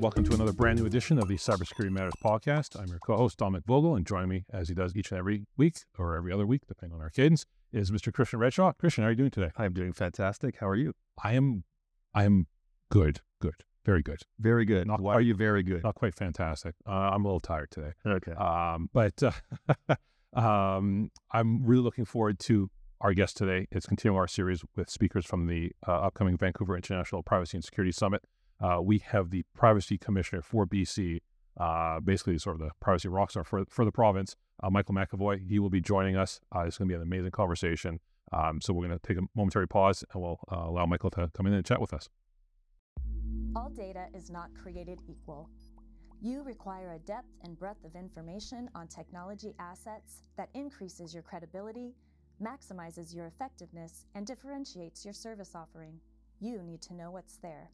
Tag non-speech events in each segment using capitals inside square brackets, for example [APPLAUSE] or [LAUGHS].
Welcome to another brand new edition of the Cybersecurity Matters podcast. I'm your co-host Dominic Vogel, and joining me, as he does each and every week or every other week, depending on our cadence, is Mr. Christian Redshaw. Christian, how are you doing today? I'm doing fantastic. How are you? I am, I am good, good, very good. Very good. Not Why quite- are you very good? Not quite fantastic. Uh, I'm a little tired today, Okay. um, but uh, [LAUGHS] um, I'm really looking forward to our guest today. It's continuing our series with speakers from the uh, upcoming Vancouver International Privacy and Security Summit. Uh, we have the Privacy Commissioner for BC, uh, basically sort of the privacy rockstar for for the province, uh, Michael McEvoy. He will be joining us. Uh, it's going to be an amazing conversation. Um, so we're going to take a momentary pause and we'll uh, allow Michael to come in and chat with us. All data is not created equal. You require a depth and breadth of information on technology assets that increases your credibility, maximizes your effectiveness, and differentiates your service offering. You need to know what's there.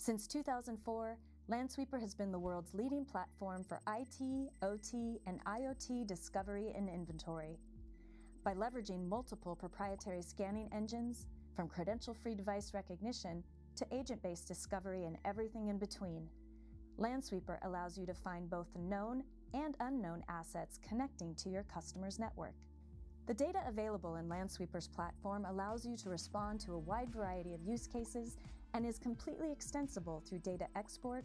Since 2004, Lansweeper has been the world's leading platform for IT, OT, and IoT discovery and inventory. By leveraging multiple proprietary scanning engines, from credential free device recognition to agent based discovery and everything in between, Lansweeper allows you to find both known and unknown assets connecting to your customer's network. The data available in Lansweeper's platform allows you to respond to a wide variety of use cases and is completely extensible through data export,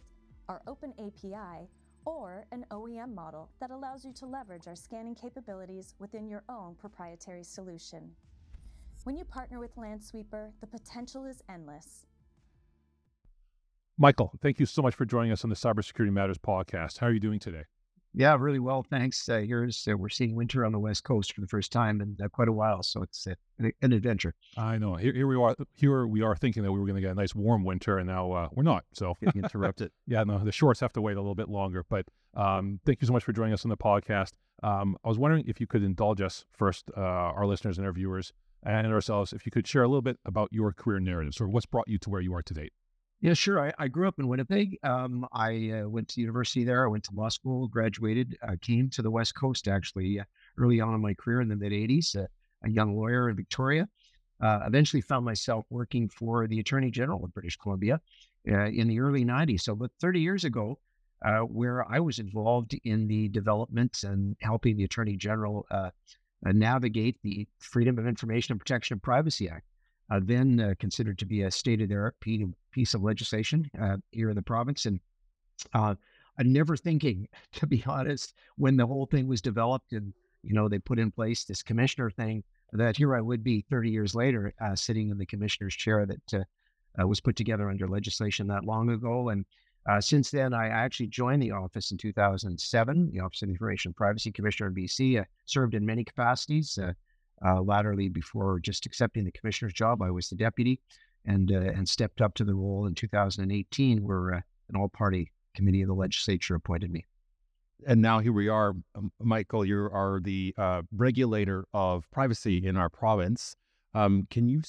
our open API, or an OEM model that allows you to leverage our scanning capabilities within your own proprietary solution. When you partner with Lansweeper, the potential is endless. Michael, thank you so much for joining us on the Cybersecurity Matters podcast. How are you doing today? Yeah, really well. Thanks. Uh, here's uh, we're seeing winter on the west coast for the first time in uh, quite a while, so it's uh, an, adventure. I know. Here, here we are. Here we are thinking that we were going to get a nice warm winter, and now uh, we're not. So Getting [LAUGHS] interrupted. yeah, no, the shorts have to wait a little bit longer. But um, thank you so much for joining us on the podcast. Um, I was wondering if you could indulge us first, uh, our listeners and our viewers, and ourselves, if you could share a little bit about your career narrative, or what's brought you to where you are today. Yeah, sure. I, I grew up in Winnipeg. Um, I uh, went to university there. I went to law school, graduated, uh, came to the west coast actually uh, early on in my career in the mid '80s. Uh, a young lawyer in Victoria. Uh, eventually found myself working for the Attorney General of British Columbia uh, in the early '90s. So, about 30 years ago, uh, where I was involved in the development and helping the Attorney General uh, uh, navigate the Freedom of Information and Protection of Privacy Act, uh, then uh, considered to be a state of the art piece of legislation uh, here in the province. And uh, I'm never thinking, [LAUGHS] to be honest, when the whole thing was developed and you know they put in place this commissioner thing, that here I would be 30 years later, uh, sitting in the commissioner's chair that uh, uh, was put together under legislation that long ago. And since then, I actually joined the office in 2007, the Office of Information Privacy Commissioner in BC. Served in many capacities. Uh, laterally, before just accepting the commissioner's job, I was the deputy, and uh, and stepped up to the role in 2018, where uh, an all-party committee of the legislature appointed me. and now here we are, Michael. You are the uh, regulator of privacy in our province. Um, can you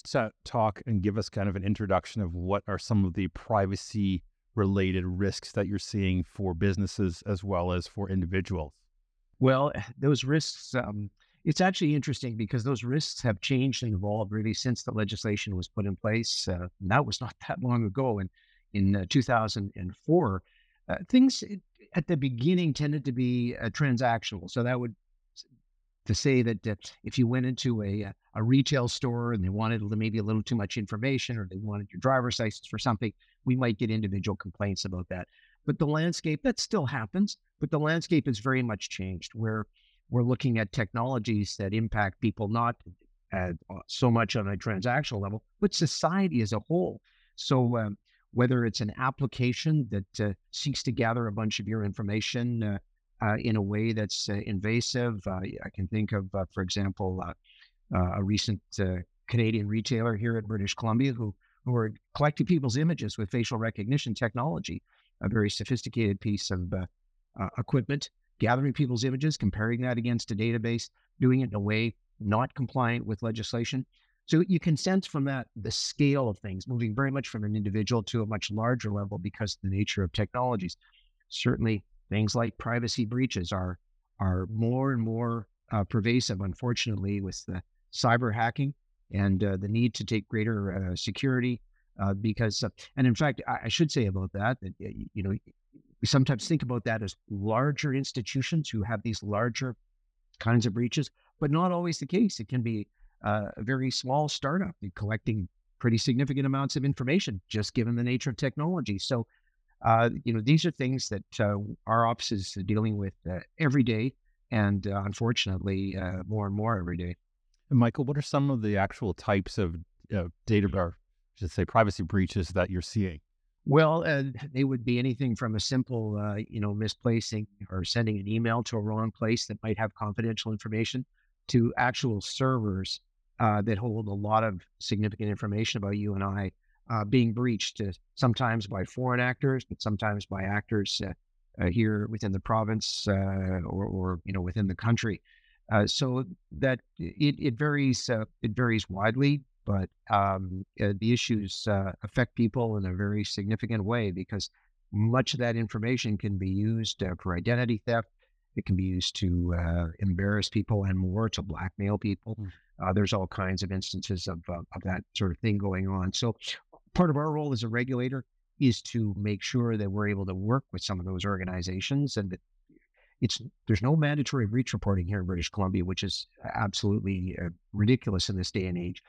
talk and give us kind of an introduction of what are some of the privacy related risks that you're seeing for businesses as well as for individuals? Well, those risks. Um, it's actually interesting because those risks have changed and evolved really since the legislation was put in place. Uh, that was [LAUGHS] not that long ago. And in uh, 2004, uh, things at the beginning tended to be uh, transactional. So that would to say that uh, if you went into a a retail store and they wanted maybe a little too much information or they wanted your driver's license for something, we might get individual complaints about that. But the landscape that still happens, but the landscape has very much changed where we're looking at technologies that impact people not uh, so much on a transactional level, but society as a whole. So um, whether it's an application that uh, seeks to gather a bunch of your information uh, uh, in a way that's uh, invasive, I can think of, for example, a recent Canadian retailer here in British Columbia who who are collecting people's images with facial recognition technology, a very sophisticated piece of equipment gathering people's images, comparing that against a database, doing it in a way not compliant with legislation. So you can sense from that the scale of things moving very much from an individual to a much larger level because the nature of technologies. Certainly, things like privacy breaches are are more and more uh, pervasive, unfortunately, with the cyber hacking and uh, the need to take greater uh, security uh, because, uh, and in fact, I, I, should say about that that you know we sometimes think about that as larger institutions who have these larger kinds of breaches, but not always the case. It can be uh, a very small startup collecting pretty significant amounts of information, just given the nature of technology. So, uh, you know, these are things that uh, our office is dealing with uh, every day, and uh, unfortunately, uh, more and more every day. And Michael, what are some of the actual types of data, or should say, privacy breaches that you're seeing? Well, uh, [LAUGHS] they would be anything from a simple, uh, you know, misplacing or sending an email to a wrong place that might have confidential information, to actual servers uh, that hold a lot of significant information about you and I uh, being breached, uh, sometimes by foreign actors, but sometimes by actors uh, here within the province or, or, you know within the country. so that it, it varies it varies widely, but um, the issues affect people in a very significant way because much of that information can be used for identity theft. It can be used to embarrass people and more to blackmail people. Mm. Uh, there's all kinds of instances of, uh, of that sort of thing going on. So, part of our role as a regulator is to make sure that we're able to work with some of those organizations and that it's there's no mandatory breach reporting here in British Columbia, which is absolutely uh, ridiculous in this day and age.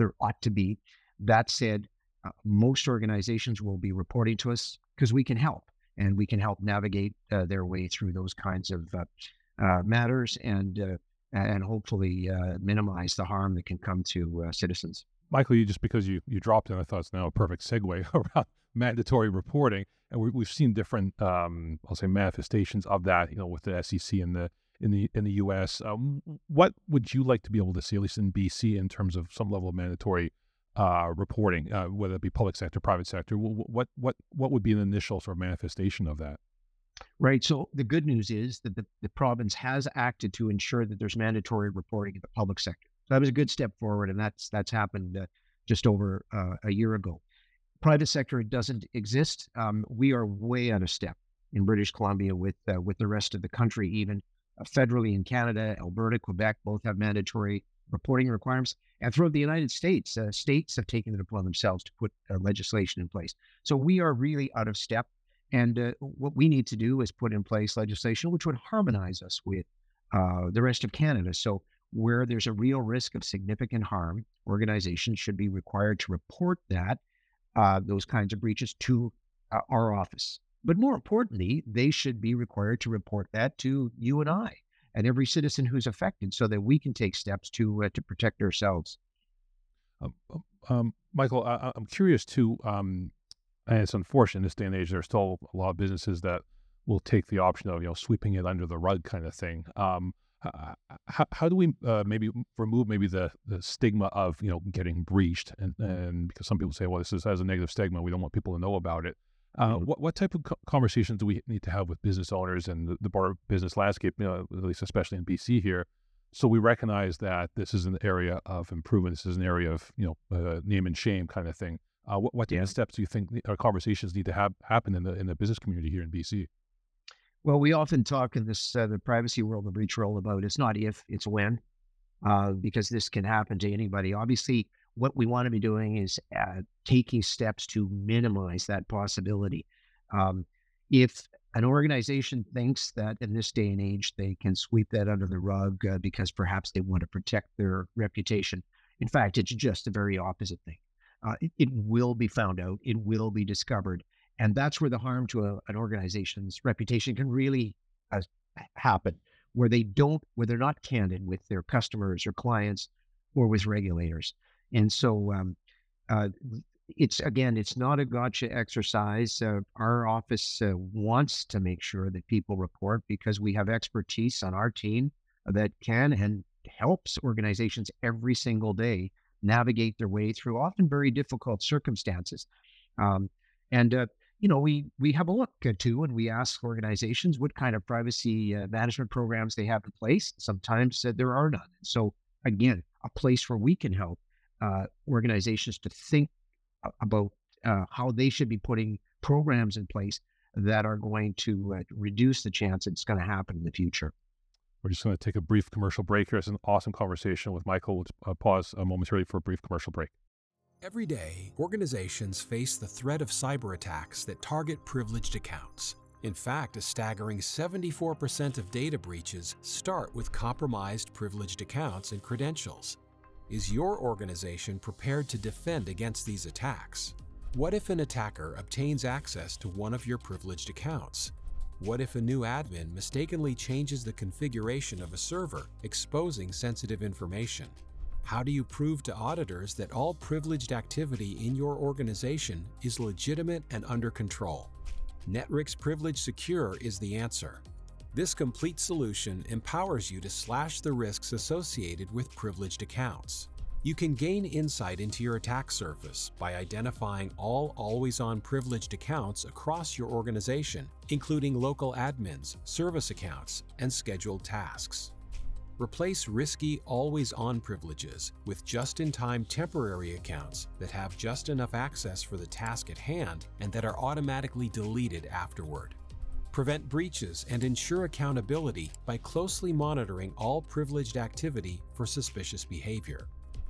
There ought to be. That said, uh, most organizations will be reporting to us because we can help and we can help navigate uh, their way through those kinds of uh, matters and and hopefully uh, minimize the harm that can come to uh, citizens. Michael, you just because you you dropped in, I thought it's now a perfect segue [LAUGHS] around mandatory reporting, and we, have seen different, um, I'll say, manifestations of that. You know, with the SEC and the in the in the U.S. Um, what would you like to be able to see, at least in BC, in terms of some level of mandatory uh, reporting, uh, whether it be public sector, private sector? What what what would be an initial sort of manifestation of that? Right. So the good news is that the, the province has acted to ensure that there's mandatory reporting in the public sector. So that was a good step forward, and that's that's happened uh, just over uh, a year ago. Private sector doesn't exist. Um, we are way out of step in British Columbia with uh, with the rest of the country. Even federally in Canada, Alberta, Quebec both have mandatory reporting requirements, and throughout the United States, uh, states have taken it upon themselves to put uh, legislation in place. So we are really out of step. And uh, what we need to do is put in place legislation which would harmonize us with uh, the rest of Canada. So, where there's a real risk of significant harm, organizations should be required to report that, uh, those kinds of breaches to uh, our office. But more importantly, they should be required to report that to you and I and every citizen who's affected so that we can take steps to, uh, to protect ourselves. Um, um, um Michael, I, am curious too. Um, and it's unfortunate in this day and age, there's still a lot of businesses that will take the option of, you know, sweeping it under the rug kind of thing. Um, how, how do we uh, maybe remove maybe the, the stigma of, you know, getting breached? And, and because some people say, well, this is, has a negative stigma. We don't want people to know about it. Uh, mm-hmm. what, what type of co- conversations do we need to have with business owners and the, the broader business landscape, you know, at least especially in BC here, so we recognize that this is an area of improvement. This is an area of you know uh, name and shame kind of thing. Uh, what what yeah. steps do you think or conversations need to have happen in the in the business community here in BC? Well, we often talk in this uh, the privacy world of breach roll about it's not if, it's when, uh, because this can happen to anybody. Obviously, what we want to be doing is uh, taking steps to minimize that possibility. Um, if an organization thinks that in this day and age they can sweep that under the rug uh, because perhaps they want to protect their reputation, in fact, it's just the very opposite thing uh, it, it, will be found out, it will be discovered. And that's where the harm to a, an organization's reputation can really uh, happen, where they don't, where they're not candid with their customers or clients or with regulators. And so, um, uh, it's again, it's not a gotcha exercise. Uh, our office uh, wants to make sure that people report because we have expertise on our team that can and helps organizations every single day navigate their way through often very difficult circumstances. Um, and uh, you know, we we have a look too, and we ask organizations what kind of privacy uh, management programs they have in place. Sometimes uh, there are none. So again, a place where we can help uh, organizations to think about uh, how they should be putting programs in place that are going to uh, reduce the chance it's going to happen in the future. We're just going to take a brief commercial break here. It's an awesome conversation with Michael. Let's uh, pause uh, momentarily for a brief commercial break. Every day, organizations face the threat of cyber attacks that target privileged accounts. In fact, a staggering 74% of data breaches start with compromised privileged accounts and credentials. Is your organization prepared to defend against these attacks? What if an attacker obtains access to one of your privileged accounts? What if a new admin mistakenly changes the configuration of a server, exposing sensitive information? How do you prove to auditors that all privileged activity in your organization is legitimate and under control? Netwrix Privilege Secure is the answer. This complete solution empowers you to slash the risks associated with privileged accounts. You can gain insight into your attack surface by identifying all always on privileged accounts across your organization, including local admins, service accounts, and scheduled tasks. Replace risky always on privileges with just in time temporary accounts that have just enough access for the task at hand and that are automatically deleted afterward. Prevent breaches and ensure accountability by closely monitoring all privileged activity for suspicious behavior.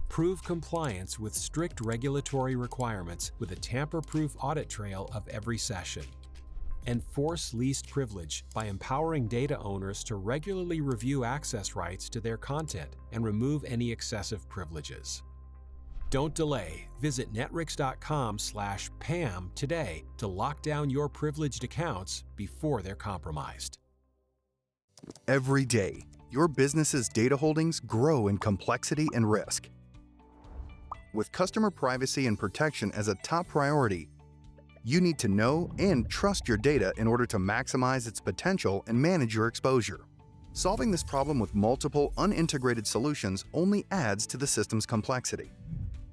Prove compliance with strict regulatory requirements with a tamper proof audit trail of every session. Enforce least privilege by empowering data owners to regularly review access rights to their content and remove any excessive privileges. Don't delay. Visit netwrix.com/pam today to lock down your privileged accounts before they're compromised. Every day, your business's data holdings grow in complexity and risk. With customer privacy and protection as a top priority, you need to know and trust your data in order to maximize its potential and manage your exposure. Solving this problem with multiple unintegrated solutions only adds to the system's complexity.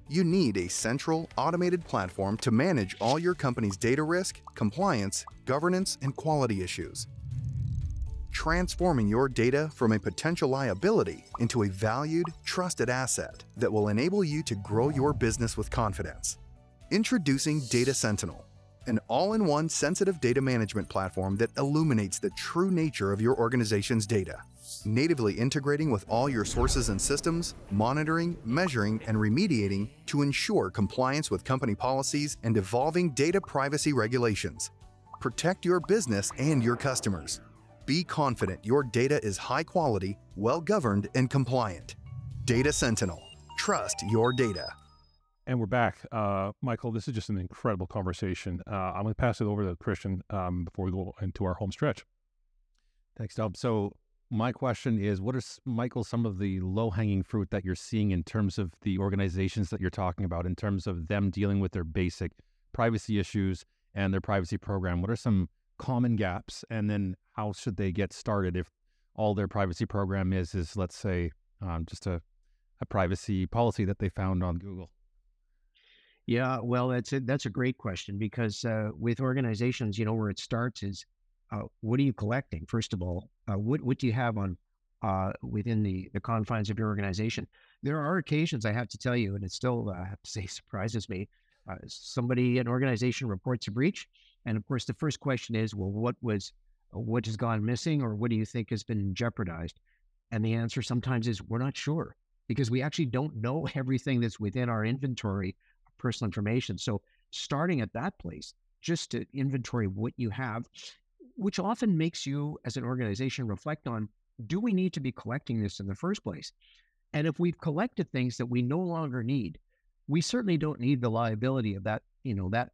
You need a central, automated platform to manage all your company's data risk, compliance, governance, and quality issues. Transforming your data from a potential liability into a valued, trusted asset that will enable you to grow your business with confidence. Introducing Data Sentinel, an all in one sensitive data management platform that illuminates the true nature of your organization's data. Natively integrating with all your sources and systems, monitoring, measuring, and remediating to ensure compliance with company policies and evolving data privacy regulations. Protect your business and your customers. Be confident your data is high quality, well governed, and compliant. Data Sentinel. Trust your data. And we're back. Uh, Michael, this is just an incredible conversation. Uh, I'm going to pass it over to Christian um, before we go into our home stretch. Thanks, Dub. So, my question is what are, Michael, some of the low hanging fruit that you're seeing in terms of the organizations that you're talking about, in terms of them dealing with their basic privacy issues and their privacy program? What are some common gaps? And then how should they get started if all their privacy program is, is let's say, um, just a, a privacy policy that they found on Google? Yeah, well, that's a, that's a great question because uh, with organizations, you know, where it starts is uh, what are you collecting? First of all, uh, what what do you have on uh, within the the confines of your organization? There are occasions I have to tell you, and it still uh, I [LAUGHS] have to say surprises me. Uh, somebody, an organization reports a breach, and of course, the first question is, well, what was what has gone missing, or what do you think has been jeopardized? And the answer sometimes is we're not sure because we actually don't know [LAUGHS] everything that's within our inventory of personal information. So starting at that place, just to inventory what you have, which often makes you as an organization reflect on do we need to be collecting this in the first place? And if we've collected things that we no longer need, we certainly don't need the liability of that, you know, that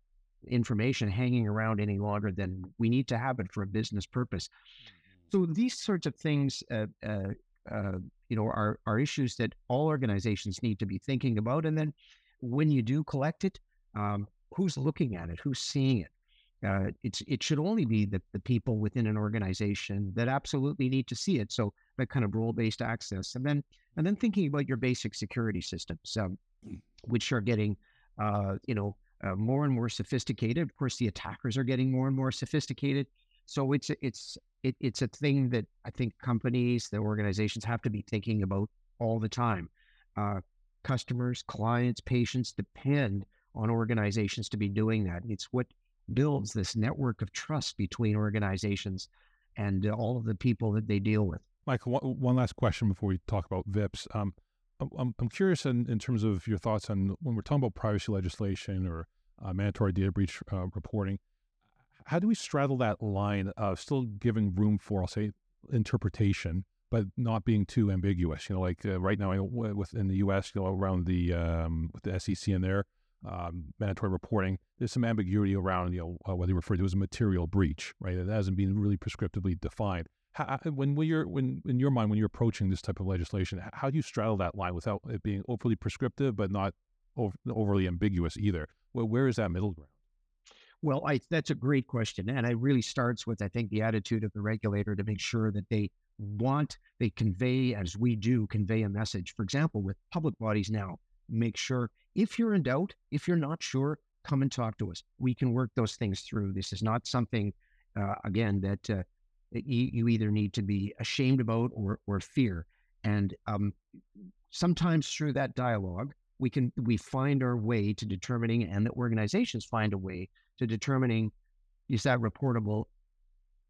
information hanging around any longer than we need to have it for a business purpose. Mm-hmm. So these sorts of things, uh, uh, uh, you know, are are issues that all organizations need to be thinking about. And then when you do collect it, um, who's looking at it? Who's seeing it? Uh, it's it should only be the, the people within an organization that absolutely need to see it. So that kind of role based access, and then and then thinking about your basic security systems, um, which are getting uh, you know uh, more and more sophisticated. Of course, the attackers are getting more and more sophisticated. So it's it's it, it's a thing that I think companies, the organizations have to be thinking about all the time. Uh, customers, clients, patients depend on organizations to be doing that. It's what builds this network of trust between organizations and uh, all of the people that they deal with. Michael, one, last question before we talk about VIPs. Um, I'm, I'm curious in, in terms of your thoughts on when we're talking about privacy legislation or uh, mandatory data breach uh, reporting. How do we straddle that line of still giving room for, I'll say, interpretation, but not being too ambiguous? You know, like uh, right now within the U.S., you know, around the um, with the SEC in there, um, mandatory reporting, there's some ambiguity around, you know, uh, whether you refer to as a material breach, right? It hasn't been really prescriptively defined. How, when you're when in your mind when you're approaching this type of legislation, how do you straddle that line without it being overly prescriptive but not over, overly ambiguous either? Well, where is that middle ground? Well, I, that's a great question, and it really starts with I think the attitude of the regulator to make sure that they want they convey as we do convey a message. For example, with public bodies now, make sure if you're in doubt, if you're not sure, come and talk to us. We can work those things through. This is not something, uh, again, that uh, you, you either need to be ashamed about or, or fear. And um, sometimes through that dialogue, we can we find our way to determining, and the organizations find a way to determining is that reportable,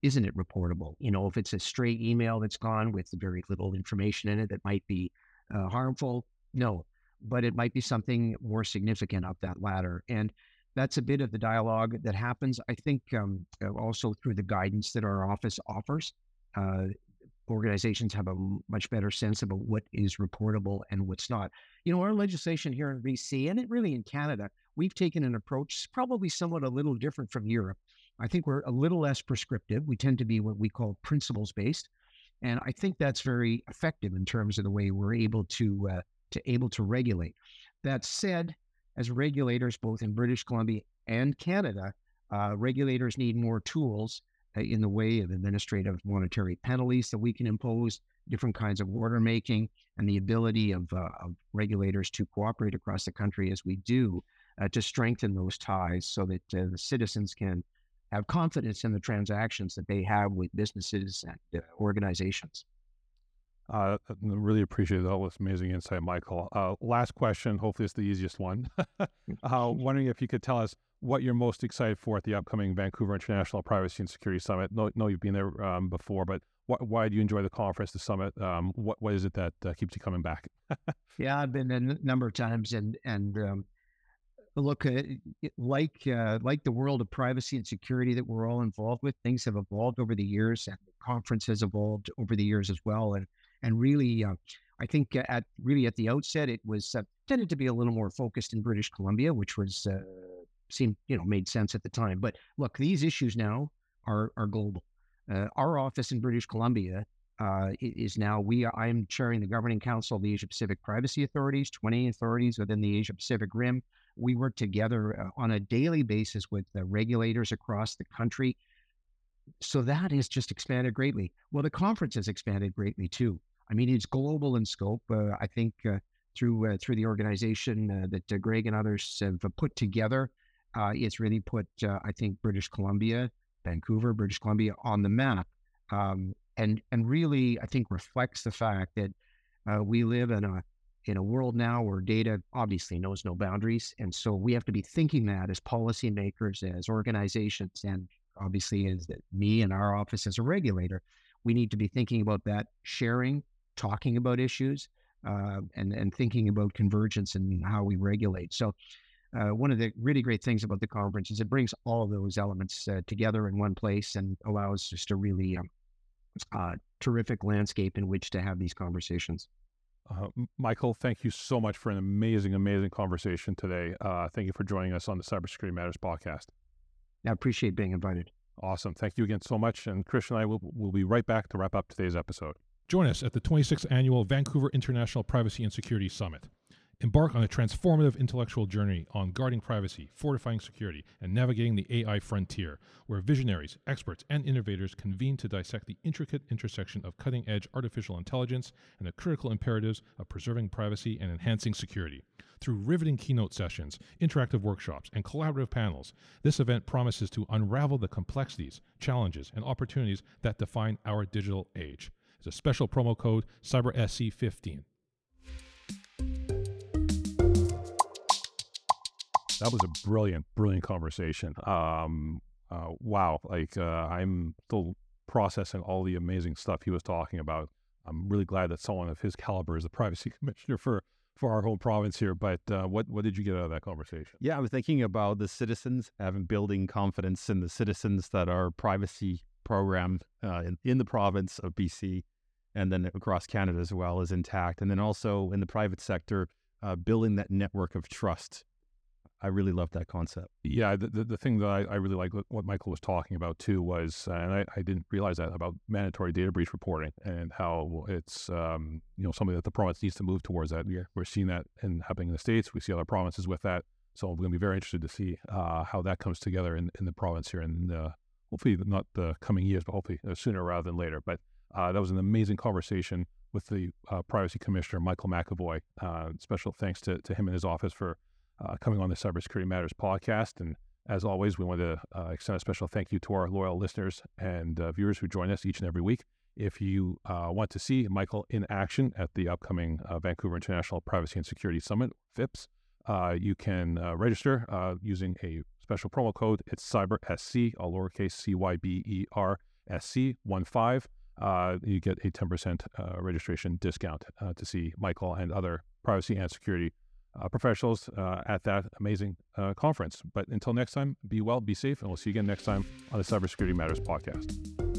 isn't it reportable? You know, if it's a straight email that's gone with very little information in it that might be uh, harmful, no, but it might be something more significant up that ladder. And that's a bit of the dialogue that happens. I think um, uh, also through the guidance that our office offers, uh, organizations have a much better sense about what is reportable and what's not. You know, our legislation here in BC and it really in Canada, we've taken an approach probably somewhat a little different from Europe. I think we're a little less prescriptive. We tend to be what we call principles based, and I think that's very effective in terms of the way we're able to uh, to able to regulate. That said, as regulators, both in British Columbia and Canada, uh, regulators need more tools uh, in the way of administrative monetary penalties that we can impose, different kinds of order making, and the ability of, uh, of regulators to cooperate across the country as we do uh, to strengthen those ties so that uh, the citizens can have confidence in the transactions that they have with businesses and organizations. Uh, really appreciate all this amazing insight, Michael. Uh, last question. Hopefully, it's the easiest one. [LAUGHS] uh, [LAUGHS] wondering if you could tell us what you're most excited for at the upcoming Vancouver International Privacy and Security Summit. No, know you've been there um, before, but wh- why do you enjoy the conference, the summit? Um, what what is it that uh, keeps you coming back? [LAUGHS] yeah, I've been a n- number of times, and and um, look, uh, like uh, like the world of privacy and security that we're all involved with, things have evolved over the years, and the conference has evolved over the years as well, and and really, uh, I think at really at the outset, it was uh, tended to be a little more focused in British Columbia, which was uh, seemed you know made sense at the time. But look, these issues now are are global. Uh, our office in British Columbia uh, is now we I am chairing the governing council of the Asia Pacific Privacy Authorities, 20 authorities within the Asia Pacific Rim. We work together uh, on a daily basis with the regulators across the country. So that has just expanded greatly. Well, the conference has expanded greatly too. I mean, it's global in scope. Uh, I think uh, through uh, through the organization uh, that uh, Greg and others have put together, it's really put I think British Columbia, Vancouver, British Columbia on the map, um, and and really I think reflects the fact that we live in a in a world now where data obviously knows no boundaries, and so we have to be thinking that as policymakers, as organizations, and obviously as me and our office as a regulator, we need to be thinking about that sharing talking about issues uh, and and thinking about convergence and how we regulate. So. Uh, one of the really great things about the conference is it brings all of those elements uh, together in one place and allows just a really um, uh, terrific landscape in which to have these conversations. Uh, Michael, thank you so much for an amazing, amazing conversation today. Uh, thank you for joining us on the Cybersecurity Matters podcast. I appreciate being invited. Awesome. Thank you again so much. And Christian and I will will be right back to wrap up today's episode. Join us at the 26th Annual Vancouver International Privacy and Security Summit. Embark on a transformative intellectual journey on guarding privacy, fortifying security, and navigating the AI frontier, where visionaries, experts, and innovators convene to dissect the intricate intersection of cutting edge artificial intelligence and the critical imperatives of preserving privacy and enhancing security. Through riveting keynote sessions, interactive workshops, and collaborative panels, this event promises to unravel the complexities, challenges, and opportunities that define our digital age. It's a special promo code CyberSC15. That was a brilliant, brilliant conversation. Um, uh, wow, like uh, I'm still processing all the amazing stuff he was talking about. I'm really glad that someone of his caliber is the [LAUGHS] privacy commissioner for for our whole province here. But uh, what what did you get out of that conversation? Yeah, I was thinking about the citizens having building confidence in the citizens that our privacy program uh, in, in the province of BC and then across Canada as well is intact. And then also in the private sector, uh, building that network of trust. I really love that concept. Yeah, the, the, the thing that I, I really like what Michael was talking about too was, uh, and I, I didn't realize that about mandatory data breach reporting and how it's um, you know something that the province needs to move towards. That yeah. we're seeing that in happening in the states. We see other provinces with that. So I'm going to be very interested to see uh, how that comes together in, in the province here, and hopefully not the coming years, but hopefully uh, sooner rather than later. But uh, that was an amazing conversation with the uh, privacy commissioner, Michael McEvoy. Uh, special thanks to, to him and his office for uh, coming on the Cybersecurity Matters podcast. And as always, we want to uh, extend a special thank you to our loyal listeners and uh, viewers who join us each and every week. If you want to see Michael in action at the upcoming Vancouver International Privacy and Security Summit, VIPS, you can register using a special promo code. It's CyberSC, all lowercase C Y B E R S C 1 5 uh, you get a 10% uh, registration discount uh, to see Michael and other privacy and security uh, professionals uh, at that amazing uh, conference. But until next time, be well, be safe, and we'll see you again next time on the Cybersecurity Matters podcast.